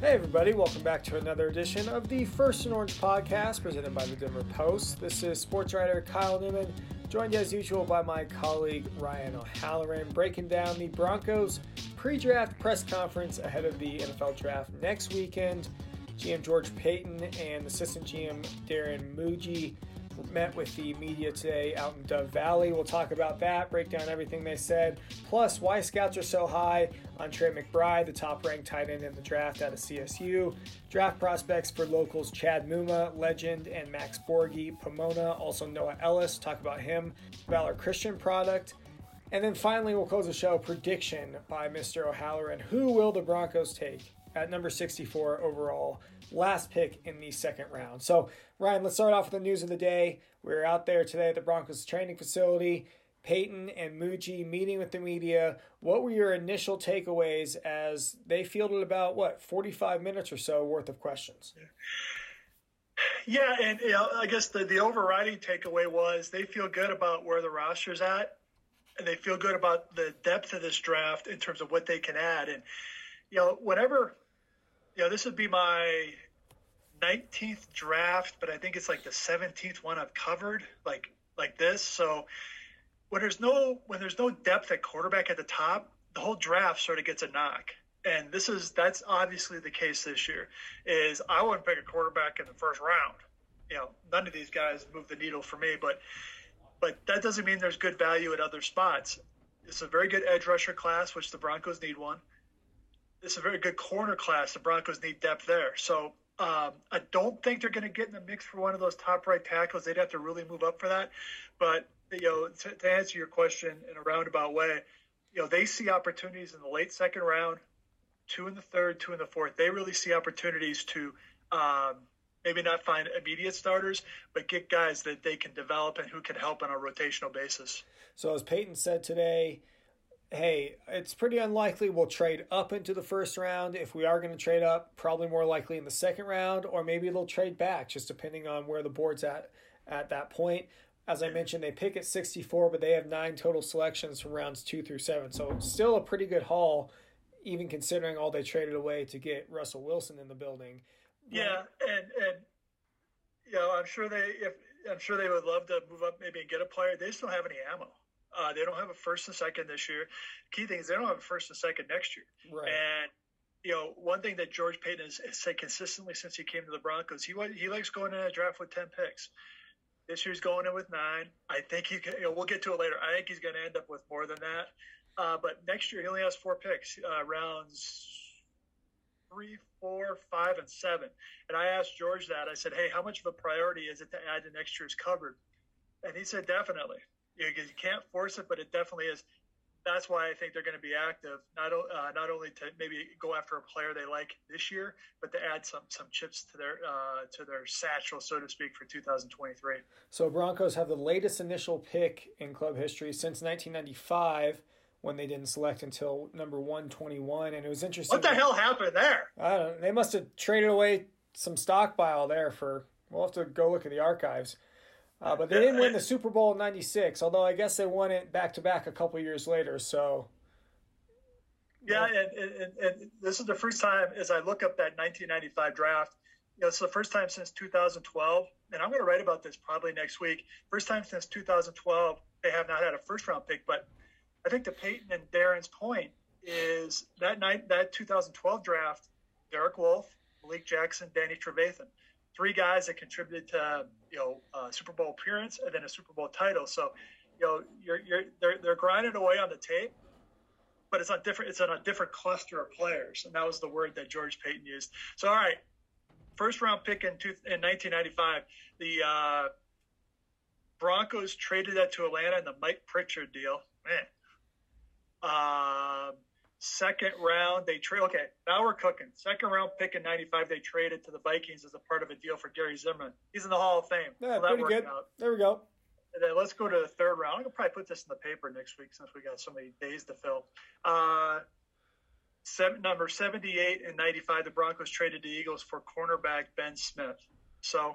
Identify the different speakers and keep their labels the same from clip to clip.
Speaker 1: Hey, everybody, welcome back to another edition of the First and Orange podcast presented by the Denver Post. This is sports writer Kyle Newman, joined as usual by my colleague Ryan O'Halloran, breaking down the Broncos pre draft press conference ahead of the NFL draft next weekend. GM George Paton and assistant GM Darren Mougey met with the media today out in Dove Valley. We'll talk about that, break down everything they said, plus why scouts are so high on Trey McBride, the top ranked tight end in the draft out of CSU. Draft prospects for locals Chad Muma, legend, and Max Borghi, Pomona, also Noah Ellis. Talk about him, Valor Christian product. And then finally, we'll close the show prediction by Mr. O'Halloran. Who will the Broncos take at number 64 overall? last pick in the second round. So, Ryan, let's start off with the news of the day. We are out there today at the Broncos training facility. Paton and Mougey meeting with the media. What were your initial takeaways as they fielded about what 45 minutes or so worth of questions?
Speaker 2: Yeah, and you know, I guess the, the overriding takeaway was they feel good about where the roster's at, and they feel good about the depth of this draft in terms of what they can add. And you know, whenever you know, this would be my 19th draft, but I think it's like the 17th one I've covered, like like this. So when there's no when there's no depth at quarterback at the top, the whole draft sort of gets a knock. And this is that's obviously the case this year. Is I wouldn't pick a quarterback in the first round. You know, none of these guys move the needle for me, but but that doesn't mean there's good value at other spots. It's a very good edge rusher class, which the Broncos need one. It's a very good corner class. The Broncos need depth there. So um, I don't think they're going to get in the mix for one of those top right tackles. They'd have to really move up for that. But you know, to, to answer your question in a roundabout way, you know, they see opportunities in the late second round, two in the third, two in the fourth. They really see opportunities to um, maybe not find immediate starters, but get guys that they can develop and who can help on a rotational basis.
Speaker 1: So as Paton said today hey, it's pretty unlikely we'll trade up into the first round. If we are going to trade up, probably more likely in the second round, or maybe they'll trade back, just depending on where the board's at at that point. As I mentioned, they pick at 64, but they have nine total selections from rounds two through seven. So still a pretty good haul, even considering all they traded away to get Russell Wilson in the building.
Speaker 2: Yeah, and and you know, I'm sure they if I'm sure they would love to move up maybe and get a player. They just don't have any ammo. Uh, they don't have a first and second this year. Key thing is they don't have a first and second next year.
Speaker 1: Right.
Speaker 2: And you know, one thing that George Paton has, has, said consistently since he came to the Broncos, he he likes going in a draft with ten picks. This year's going in with nine. I think he can. You know, we'll get to it later. I think he's going to end up with more than that. Uh, but next year he only has four picks, uh, rounds three, four, five, and seven. And I asked George that. I said, "Hey, how much of a priority is it to add to next year's covered?" And he said, "Definitely." You, know, you can't force it, but it definitely is. That's why I think they're going to be active, not uh, not only to maybe go after a player they like this year, but to add some some chips to their uh, to their satchel, so to speak, for 2023.
Speaker 1: So Broncos have the latest initial pick in club history since 1995 when they didn't select until number 121 and it was interesting
Speaker 2: what the hell happened there
Speaker 1: i don't know they must have traded away some stockpile there for we'll have to go look at the archives uh, but they didn't win the Super Bowl in '96, although I guess they won it back to back a couple years later. So,
Speaker 2: yeah, and, and, and, this is the first time as I look up that 1995 draft. You know, it's the first time since 2012, and I'm going to write about this probably next week. First time since 2012 they have not had a first round pick. But I think the Paton and Darren's point is that night that 2012 draft, Derek Wolfe, Malik Jackson, Danny Trevathan three guys that contributed to you know Super Bowl appearance and then a Super Bowl title. So you know you're you're they're they're grinding away on the tape, but it's on different it's on a different cluster of players, and that was the word that George Paton used. So all right, first round pick in two, in 1995, the uh, Broncos traded that to Atlanta in the Mike Pritchard deal. Man. Um, Second round, they trade. Okay, now we're cooking. Second round pick in '95, they traded to the Vikings as a part of a deal for Gary Zimmerman. He's in the Hall of Fame.
Speaker 1: Yeah, so pretty good. Out. There we go.
Speaker 2: And then let's go to the third round. I'm gonna probably put this in the paper next week since we got so many days to fill. Uh, seven, number 78 and 95, the Broncos traded the Eagles for cornerback Ben Smith. So,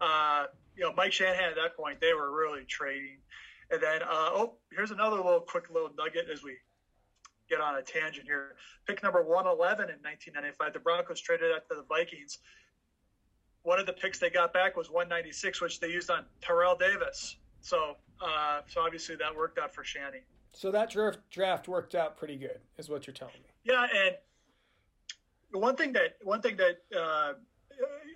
Speaker 2: uh, you know, Mike Shanahan at that point, they were really trading. And then, uh, oh, here's another little quick little nugget as we get on a tangent here. Pick number 111 in 1995, the Broncos traded out to the Vikings. One of the picks they got back was 196, which they used on Terrell Davis. So, uh, so obviously that worked out for Shanny.
Speaker 1: So that draft draft worked out pretty good, is what you're telling me.
Speaker 2: Yeah, and one thing that one thing that uh,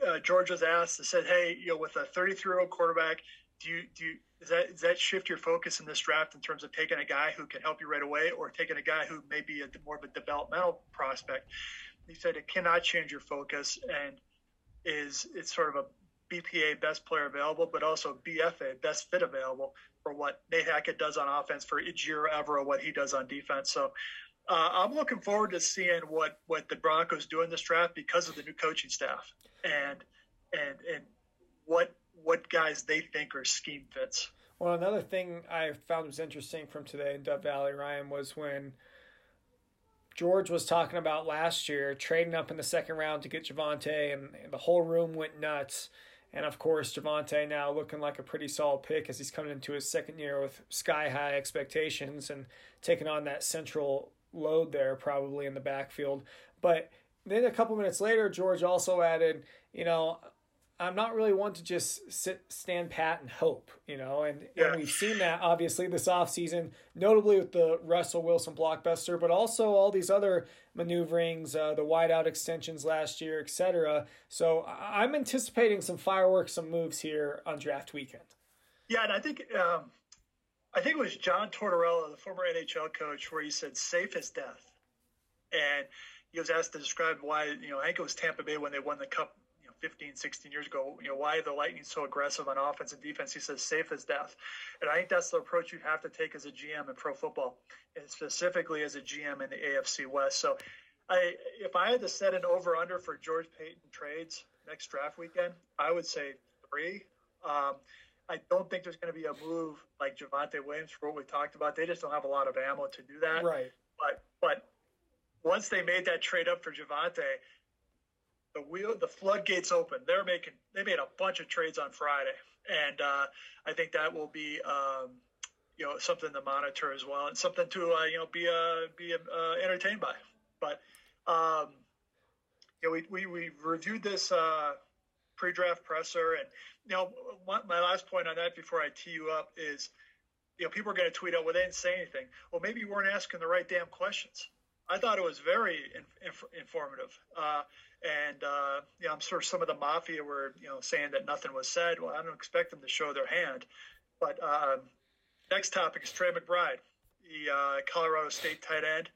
Speaker 2: uh, George was asked, they said, "Hey, you know, with a 33 year old quarterback, do you do you, does that does that shift your focus in this draft in terms of taking a guy who can help you right away, or taking a guy who may be a, more of a developmental prospect?" He said it cannot change your focus, and is it's sort of a BPA best player available, but also BFA best fit available for what Nate Hackett does on offense, for Ejiro Evero what he does on defense. So uh, I'm looking forward to seeing what what the Broncos do in this draft because of the new coaching staff and and and what what guys they think are scheme fits.
Speaker 1: Well, another thing I found was interesting from today in Dove Valley, Ryan, was when George was talking about last year trading up in the second round to get Javonte, and the whole room went nuts. And of course, Javonte now looking like a pretty solid pick as he's coming into his second year with sky high expectations and taking on that central load there, probably in the backfield. But then a couple minutes later, George also added, you know, I'm not really one to just sit, stand pat and hope, you know, and, yeah. and we've seen that obviously this offseason, notably with the Russell Wilson blockbuster, but also all these other maneuverings, uh, the wideout extensions last year, etc. So I'm anticipating some fireworks, some moves here on draft weekend.
Speaker 2: Yeah, and I think um, I think it was John Tortorella, the former NHL coach, where he said "safe as death," and he was asked to describe why you know I think it was Tampa Bay when they won the cup 15, 16 years ago, you know, why are the Lightning so aggressive on offense and defense? He says safe as death. And I think that's the approach you have to take as a GM in pro football, and specifically as a GM in the AFC West. So I, if I had to set an over under for George Paton trades next draft weekend, I would say three. Um, I don't think there's going to be a move like Javonte Williams for what we talked about. They just don't have a lot of ammo to do that.
Speaker 1: Right.
Speaker 2: But but once they made that trade up for Javonte, the wheel, the floodgates open. They're making they made a bunch of trades on Friday, and uh, I think that will be um, you know something to monitor as well, and something to uh, you know be uh, be uh, entertained by. But um, you know, we we, we reviewed this uh, pre-draft presser, and you know my last point on that before I tee you up is you know people are going to tweet out, well, they didn't say anything. Well, maybe you weren't asking the right damn questions. I thought it was very in, informative. Uh, and uh, know, I'm sure some of the mafia were you know saying that nothing was said. Well, I don't expect them to show their hand. But uh, next topic is Trey McBride, the uh, Colorado State tight end.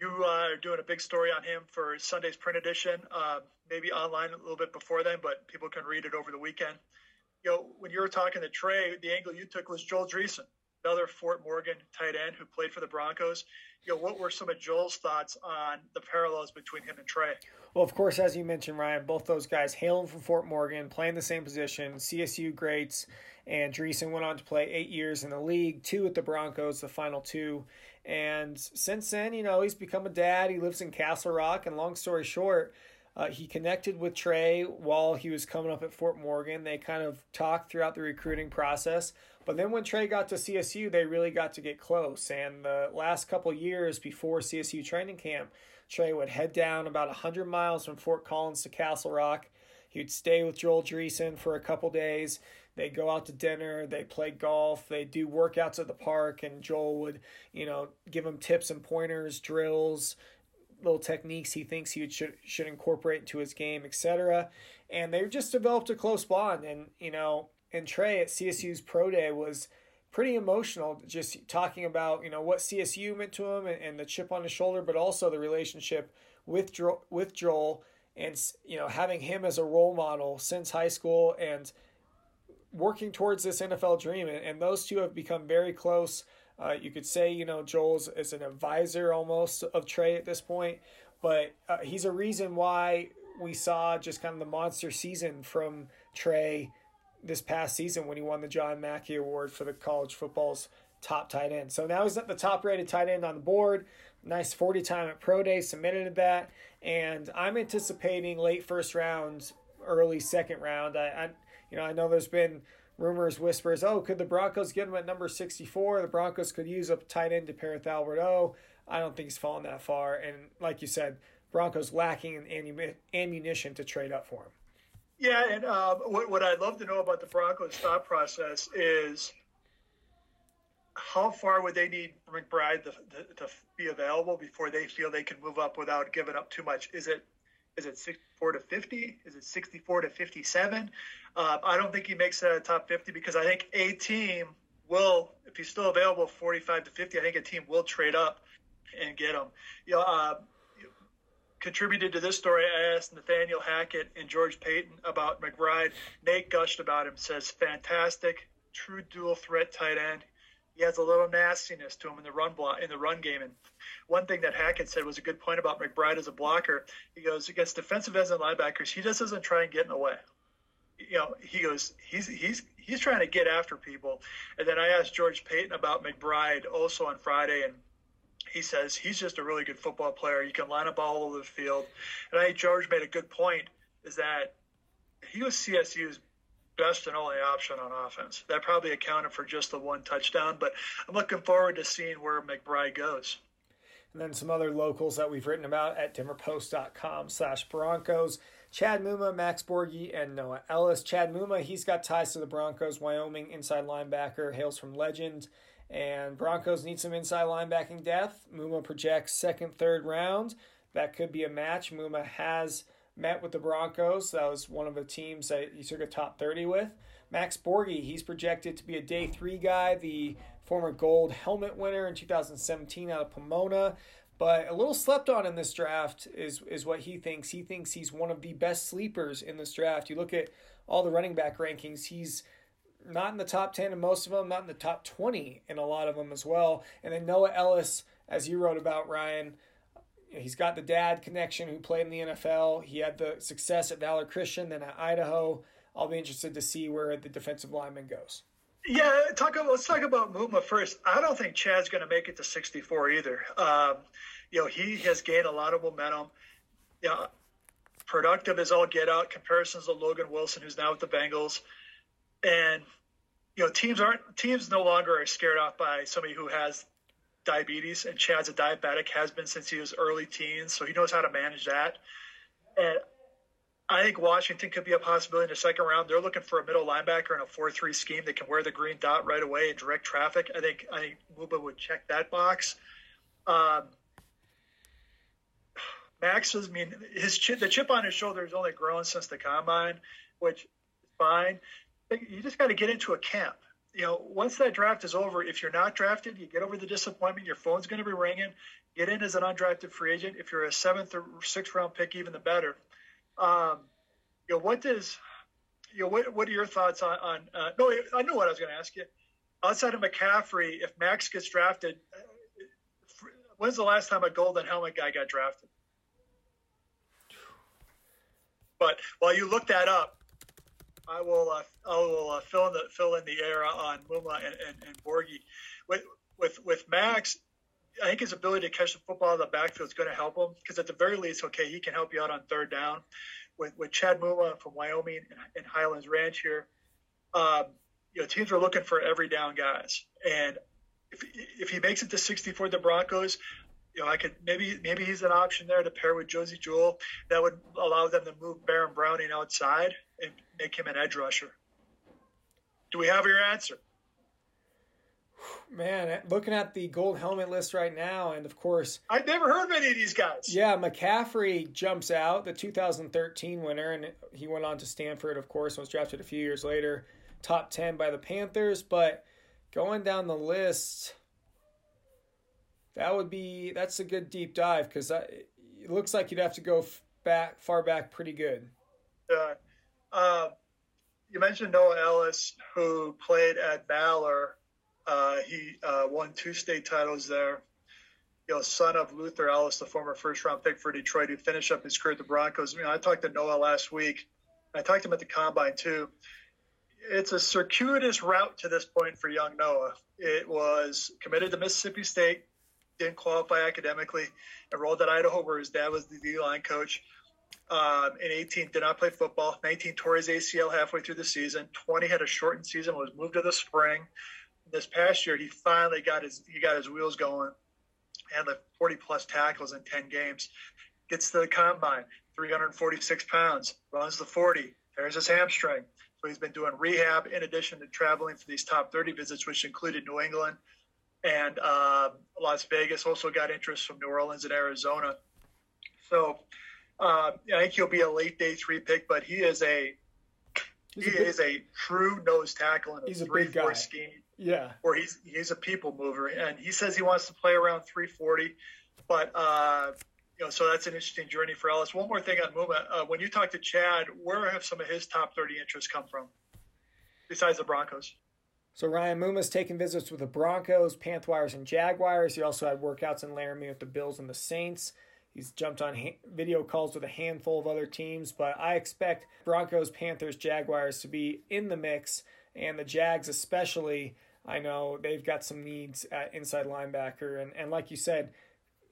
Speaker 2: You uh, are doing a big story on him for Sunday's print edition, uh, maybe online a little bit before then, but people can read it over the weekend. You know, when you were talking to Trey, the angle you took was Joel Dreessen, another Fort Morgan tight end who played for the Broncos. You know, what were some of Joel's thoughts on the parallels between him and Trey?
Speaker 1: Well, of course, as you mentioned, Ryan, both those guys hailing from Fort Morgan, playing the same position, CSU greats, and Dreessen went on to play eight years in the league, two with the Broncos, the final two. And since then, you know, he's become a dad. He lives in Castle Rock, and long story short, uh, he connected with Trey while he was coming up at Fort Morgan. They kind of talked throughout the recruiting process. But then when Trey got to CSU, they really got to get close. And the last couple years before CSU training camp, Trey would head down about 100 miles from Fort Collins to Castle Rock. He'd stay with Joel Dreessen for a couple days. They'd go out to dinner, they'd play golf, they'd do workouts at the park, and Joel would, you know, give him tips and pointers, drills, little techniques he thinks he should should incorporate into his game, etc. And they just developed a close bond. And you know, and Trey at CSU's pro day was pretty emotional, just talking about you know what CSU meant to him and, and the chip on his shoulder, but also the relationship with jo- with Joel and you know having him as a role model since high school and working towards this NFL dream. And, and those two have become very close. Uh, you could say, you know, Joel's is an advisor almost of Trey at this point, but uh, he's a reason why we saw just kind of the monster season from Trey this past season when he won the John Mackey Award for the college football's top tight end. So now he's at the top rated tight end on the board. Nice 40 time at Pro Day, submitted that. And I'm anticipating late first round, early second round. I, I you know, I know there's been rumors, whispers, oh, could the Broncos get him at number 64? The Broncos could use a tight end to pair with Albert O. I don't think he's fallen that far. And like you said, Broncos lacking in ammunition to trade up for him.
Speaker 2: Yeah, and um, what, what I'd love to know about the Broncos' thought process is how far would they need McBride to, to, to, be available before they feel they can move up without giving up too much? Is it is it 64 to 50? Is it 64 to 57? Uh, I don't think he makes of top 50 because I think a team will, if he's still available, 45 to 50. I think a team will trade up and get him. You know, uh, contributed to this story. I asked Nathaniel Hackett and George Paton about McBride. Nate gushed about him. Says fantastic, true dual threat tight end. He has a little nastiness to him in the run block in the run game. And one thing that Hackett said was a good point about McBride as a blocker. He goes against defensive ends and linebackers. He just doesn't try and get in the way. You know, he goes he's he's he's trying to get after people. And then I asked George Paton about McBride also on Friday, and he says he's just a really good football player. You can line up all over the field. And I think George made a good point is that he was CSU's best and only option on offense. That probably accounted for just the one touchdown, but I'm looking forward to seeing where McBride goes.
Speaker 1: And then some other locals that we've written about at denverpost.com slash Broncos. Chad Muma, Max Borghi, and Noah Ellis. Chad Muma, he's got ties to the Broncos. Wyoming inside linebacker, hails from Legend. And Broncos need some inside linebacking depth. Muma projects second, third round. That could be a match. Muma has met with the Broncos. That was one of the teams that he took a top 30 with. Max Borghi, he's projected to be a day three guy, the former gold helmet winner in 2017 out of Pomona. But a little slept on in this draft is, is what he thinks. He thinks he's one of the best sleepers in this draft. You look at all the running back rankings, he's not in the top 10 in most of them, not in the top 20 in a lot of them as well. And then Noah Ellis, as you wrote about, Ryan, he's got the dad connection who played in the NFL. He had the success at Valor Christian, then at Idaho. I'll be interested to see where the defensive lineman goes.
Speaker 2: Yeah, talk about, let's talk about Muma first. I don't think Chad's going to make it to 64 either. Um, you know, he has gained a lot of momentum. Yeah, productive as all get out. Comparisons to Logan Wilson, who's now with the Bengals and you know teams aren't teams no longer are scared off by somebody who has diabetes and Chad's a diabetic has been since he was early teens so he knows how to manage that and I think Washington could be a possibility in the second round. They're looking for a middle linebacker in a four-three scheme that can wear the green dot right away and direct traffic. I think I think Muma would check that box. Um, Max I mean, his chip, the chip on his shoulder has only grown since the combine, which is fine you just got to get into a camp. You know, once that draft is over, if you're not drafted, you get over the disappointment. Your phone's going to be ringing. Get in as an undrafted free agent. If you're a seventh or sixth round pick, even the better. Um, you know, what does, you know, what, what are your thoughts on, on uh, no, I know what I was going to ask you. Outside of McCaffrey, if Max gets drafted, uh, when's the last time a golden helmet guy got drafted? But while you look that up, I will uh, I will uh, fill in the fill in the air on Muma and, and, and Borghi. With with with Max, I think his ability to catch the football in the backfield is going to help him because at the very least, okay, he can help you out on third down. With with Chad Muma from Wyoming and, and Highlands Ranch here, um, you know, teams are looking for every down guys, and if if he makes it to 60 for the Broncos, you know, I could maybe maybe he's an option there to pair with Josey Jewell. That would allow them to move Baron Browning outside and make him an edge rusher. Do we have your answer?
Speaker 1: Man, looking at the gold helmet list right now, and of course,
Speaker 2: I've never heard of any of these guys.
Speaker 1: Yeah, McCaffrey jumps out, the 2013 winner, and he went on to Stanford, of course, was drafted a few years later, top 10 by the Panthers. But going down the list, that would be that's a good deep dive because it looks like you'd have to go back far back pretty good.
Speaker 2: Uh, uh, you mentioned Noah Ellis, who played at Valor. Uh, he uh, won two state titles there. You know, son of Luther Ellis, the former first-round pick for Detroit, who finished up his career at the Broncos. You know, I talked to Noah last week. I talked to him at the combine too. It's a circuitous route to this point for young Noah. It was committed to Mississippi State, didn't qualify academically, enrolled at Idaho, where his dad was the D line coach. Um, in 18, did not play football. 19 tore his ACL halfway through the season. 20 had a shortened season, was moved to the spring. This past year, he finally got his he got his wheels going. and the 40 plus tackles in 10 games. Gets to the combine, 346 pounds, runs the 40, tears his hamstring. So he's been doing rehab in addition to traveling for these top 30 visits, which included New England and uh, Las Vegas. Also got interest from New Orleans and Arizona. So uh, I think he'll be a late day three pick, but he is a he's he a big, is a true nose tackle in a
Speaker 1: he's
Speaker 2: three
Speaker 1: a four
Speaker 2: scheme.
Speaker 1: Yeah,
Speaker 2: where he's he's a people mover, and he says he wants to play around 340, but. Uh, you know, so that's an interesting journey for Ellis. One more thing on Muma. Uh, when you talk to Chad, where have some of his top 30 interests come from besides the Broncos?
Speaker 1: So Ryan Muma's taken visits with the Broncos, Panthers, and Jaguars. He also had workouts in Laramie with the Bills and the Saints. He's jumped on ha- video calls with a handful of other teams, but I expect Broncos, Panthers, Jaguars to be in the mix, and the Jags especially. I know they've got some needs at inside linebacker, and, and like you said,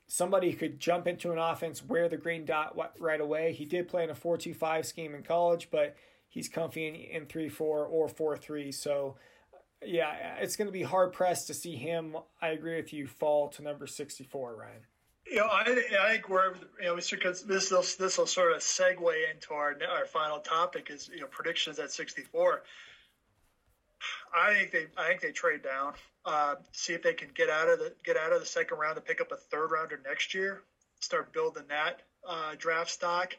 Speaker 1: somebody could jump into an offense, wear the green dot right away. He did play in a 4 2 5 scheme in college, but he's comfy in, in 3 4 or 4 3. So, yeah, it's going to be hard pressed to see him. I agree with you, fall to number 64, Ryan.
Speaker 2: You know, I, I think we're you know because this will this will sort of segue into our our final topic is you know predictions at 64. I think they I think they trade down, uh, see if they can get out of the get out of the second round to pick up a third rounder next year, start building that uh, draft stock.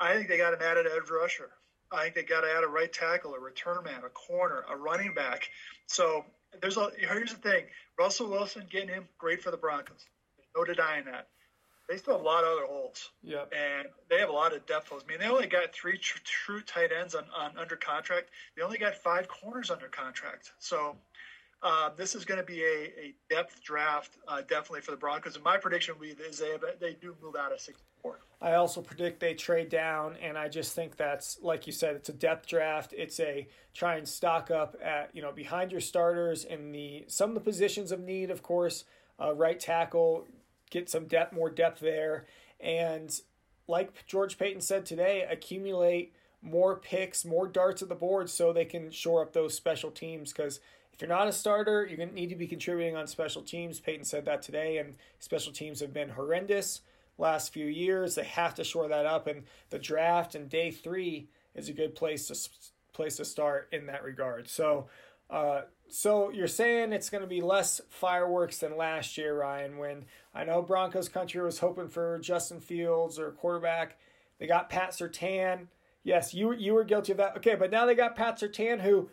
Speaker 2: I think they got an added edge rusher. I think they got to add a right tackle, a return man, a corner, a running back. So there's a here's the thing: Russell Wilson getting him great for the Broncos. There's no denying that. They still have a lot of other holes.
Speaker 1: Yeah.
Speaker 2: And they have a lot of depth holes. I mean, they only got three tr- true tight ends on, on under contract. They only got five corners under contract. So uh, this is going to be a, a depth draft, uh, definitely for the Broncos. And my prediction be is they, they do move out of 64.
Speaker 1: I also predict they trade down, and I just think that's like you said, it's a depth draft. It's a try and stock up at you know behind your starters in the some of the positions of need, of course. Uh, right tackle, get some depth, more depth there, and like George Paton said today, accumulate more picks, more darts at the board, so they can shore up those special teams. Because if you're not a starter, you're going to need to be contributing on special teams. Paton said that today, and special teams have been horrendous last few years. They have to shore that up, and the draft and day three is a good place to place to start in that regard. So uh, so you're saying it's going to be less fireworks than last year, Ryan? When I know Broncos country was hoping for Justin Fields or quarterback, they got Pat Surtain. Yes, you you were guilty of that. Okay, but now they got Pat Surtain, who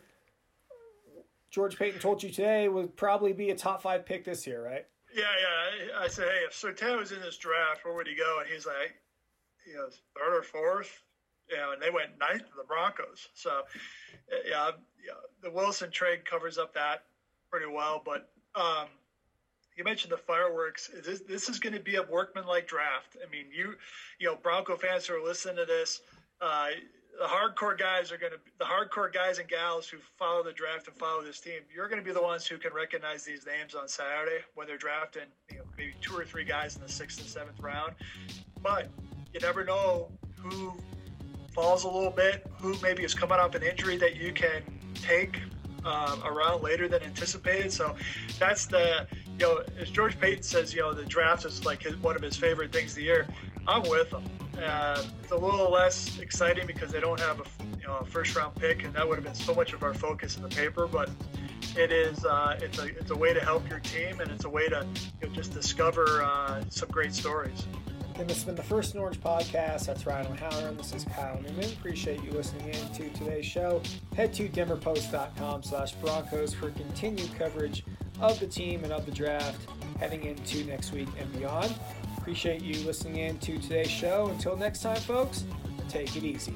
Speaker 1: George Paton told you today would probably be a top five pick this year, right?
Speaker 2: Yeah, yeah. I said, hey, if Surtain was in this draft, where would he go? And he's like, you know, third or fourth you know, and they went ninth to the Broncos. So, yeah, yeah, the Wilson trade covers up that pretty well. But um, you mentioned the fireworks. This, this is going to be a workman-like draft. I mean, you, you know, Bronco fans who are listening to this, uh, the hardcore guys are going to the hardcore guys and gals who follow the draft and follow this team. You're going to be the ones who can recognize these names on Saturday when they're drafting, you know, maybe two or three guys in the sixth and seventh round. But you never know who falls a little bit, who maybe is coming off an injury that you can take um, around later than anticipated. So that's the, you know, as George Paton says, you know, the draft is like his, one of his favorite things of the year. I'm with them. Uh, it's a little less exciting because they don't have a, you know, a first round pick, and that would have been so much of our focus in the paper. But it is, uh, it's a, it's a way to help your team, and it's a way to you know, just discover uh, some great stories.
Speaker 1: And this has been the First and podcast. That's Ryan O'Halloran. This is Kyle Newman. Appreciate you listening in to today's show. Head to denverpost.com slash Broncos for continued coverage of the team and of the draft heading into next week and beyond. Appreciate you listening in to today's show. Until next time, folks, take it easy.